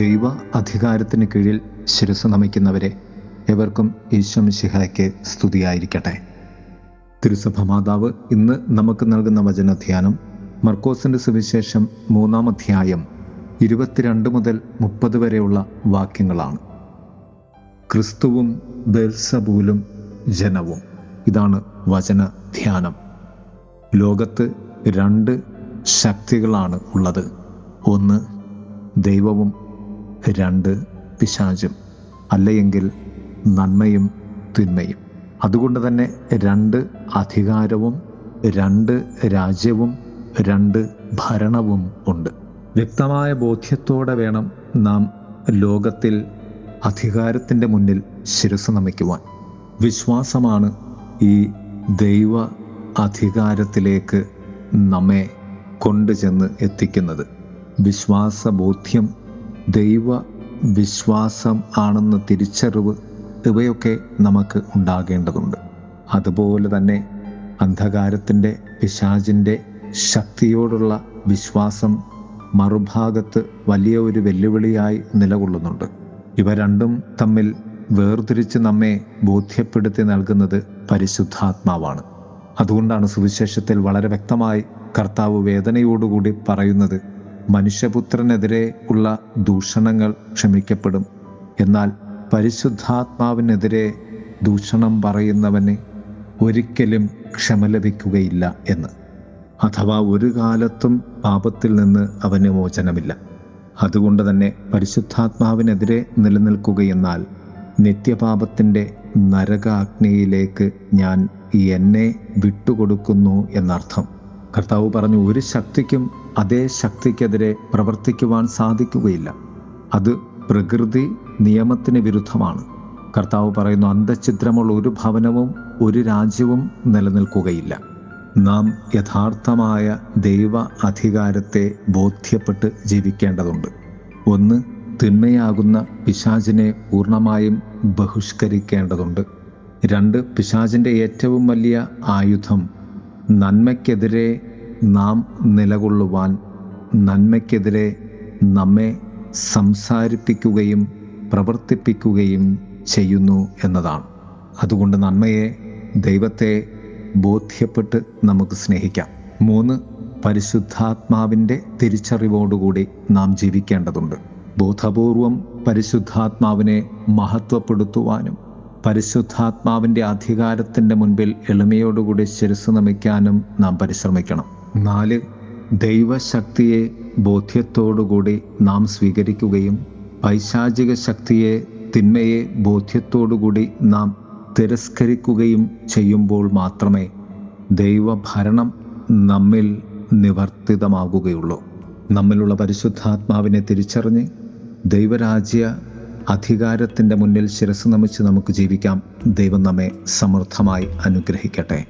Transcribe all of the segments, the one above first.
ദൈവ അധികാരത്തിന് കീഴിൽ ശിരസ് നമിക്കുന്നവരെ എവർക്കും ഈശ്വമിശിഹായ്ക്ക് സ്തുതിയായിരിക്കട്ടെ. തിരുസഭ മാതാവ് ഇന്ന് നമുക്ക് നൽകുന്ന വചനധ്യാനം മർക്കോസിന്റെ സുവിശേഷം മൂന്നാം അധ്യായം ഇരുപത്തിരണ്ട് മുതൽ മുപ്പത് വരെയുള്ള വാക്യങ്ങളാണ്. ക്രിസ്തുവും ബെൽസബൂലും ജനവും. ഇതാണ് വചന ധ്യാനം ലോകത്ത് രണ്ട് ശക്തികളാണ് ഉള്ളത്. ഒന്ന് ദൈവവും രണ്ട് പിശാചും അല്ലെങ്കിൽ നന്മയും തിന്മയും. അതുകൊണ്ട് തന്നെ രണ്ട് അധികാരവും രണ്ട് രാജ്യവും രണ്ട് ഭരണവും ഉണ്ട്. വ്യക്തമായ ബോധ്യത്തോടെ വേണം നാം ലോകത്തിൽ അധികാരത്തിന്റെ മുന്നിൽ ശിരസ് നമിക്കുവാൻ. വിശ്വാസമാണ് ഈ ദൈവ അധികാരത്തിലേക്ക് നമ്മെ കൊണ്ടുചെന്ന് എത്തിക്കുന്നത്. വിശ്വാസബോധ്യം ദൈവ വിശ്വാസം ആണെന്ന തിരിച്ചറിവ് ഇവയൊക്കെ നമുക്ക് ഉണ്ടാകേണ്ടതുണ്ട്. അതുപോലെ തന്നെ അന്ധകാരത്തിന്റെ പിശാചിന്റെ ശക്തിയോടുള്ള വിശ്വാസം മറുഭാഗത്ത് വലിയ ഒരു വെല്ലുവിളിയായി നിലകൊള്ളുന്നുണ്ട്. ഇവ രണ്ടും തമ്മിൽ വേർതിരിച്ച് നമ്മെ ബോധ്യപ്പെടുത്തി നൽകുന്നത് പരിശുദ്ധാത്മാവാണ്. അതുകൊണ്ടാണ് സുവിശേഷത്തിൽ വളരെ വ്യക്തമായി കർത്താവ് വേദനയോടുകൂടി പറയുന്നത് മനുഷ്യപുത്രനെതിരെ ഉള്ള ദൂഷണങ്ങൾ ക്ഷമിക്കപ്പെടും. എന്നാൽ പരിശുദ്ധാത്മാവിനെതിരെ ദൂഷണം പറയുന്നവന് ഒരിക്കലും ക്ഷമ ലഭിക്കുകയില്ല എന്ന്. അഥവാ ഒരു കാലത്തും പാപത്തിൽ നിന്ന് അവന് മോചനമില്ല. അതുകൊണ്ട് തന്നെ പരിശുദ്ധാത്മാവിനെതിരെ നിലനിൽക്കുകയെന്നാൽ നിത്യപാപത്തിന്റെ നരകാഗ്നിയിലേക്ക് ഞാൻ എന്നെ വിട്ടുകൊടുക്കുന്നു എന്നർത്ഥം. കർത്താവ് പറഞ്ഞു ഒരു ശക്തിക്കും അതേ ശക്തിക്കെതിരെ പ്രവർത്തിക്കുവാൻ സാധിക്കുകയില്ല. അത് പ്രകൃതി നിയമത്തിന് വിരുദ്ധമാണ്. കർത്താവ് പറയുന്നു അന്തഛിദ്രമുള്ള ഒരു ഭവനവും ഒരു രാജ്യവും നിലനിൽക്കുകയില്ല. നാം യഥാർത്ഥമായ ദൈവ അധികാരത്തെ ബോധ്യപ്പെട്ട് ജീവിക്കേണ്ടതുണ്ട്. ഒന്ന് തിന്മയാകുന്ന പിശാചിനെ പൂർണമായും ബഹിഷ്കരിക്കേണ്ടതുണ്ട്. രണ്ട് പിശാചിന്റെ ഏറ്റവും വലിയ ആയുധം നന്മയ്ക്കെതിരെ നാം നിലകൊള്ളുവാൻ നന്മയ്ക്കെതിരെ നമ്മെ സംസാരിപ്പിക്കുകയും പ്രവർത്തിപ്പിക്കുകയും ചെയ്യുന്നു എന്നതാണ്. അതുകൊണ്ട് നന്മയെ ദൈവത്തെ ബോധ്യപ്പെട്ട് നമുക്ക് സ്നേഹിക്കാം. മൂന്ന് പരിശുദ്ധാത്മാവിന്റെ തിരിച്ചറിവോടുകൂടി നാം ജീവിക്കേണ്ടതുണ്ട്. ബോധപൂർവം പരിശുദ്ധാത്മാവിനെ മഹത്വപ്പെടുത്തുവാനും പരിശുദ്ധാത്മാവിന്റെ അധികാരത്തിന്റെ മുൻപിൽ എളിമയോടുകൂടി ശിരസ് നമിക്കാനും നാം പരിശ്രമിക്കണം. നാല് ദൈവശക്തിയെ ബോധ്യത്തോടുകൂടി നാം സ്വീകരിക്കുകയും പൈശാചിക ശക്തിയെ തിന്മയെ ബോധ്യത്തോടുകൂടി നാം തിരസ്കരിക്കുകയും ചെയ്യുമ്പോൾ മാത്രമേ ദൈവഭരണം നമ്മിൽ നിവർത്തിതമാകുകയുള്ളൂ. നമ്മിലുള്ള പരിശുദ്ധാത്മാവിനെ തിരിച്ചറിഞ്ഞ് ദൈവരാജ്യ അധികാരത്തിന്റെ മുന്നിൽ ശിരസ് നമിച്ച് നമുക്ക് ജീവിക്കാം. ദൈവം നമ്മെ സമൃദ്ധമായി അനുഗ്രഹിക്കട്ടെ.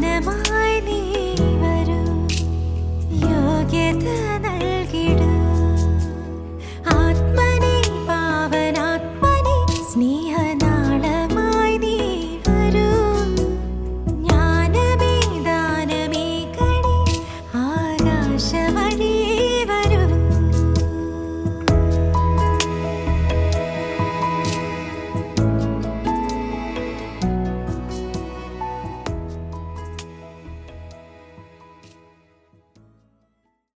種い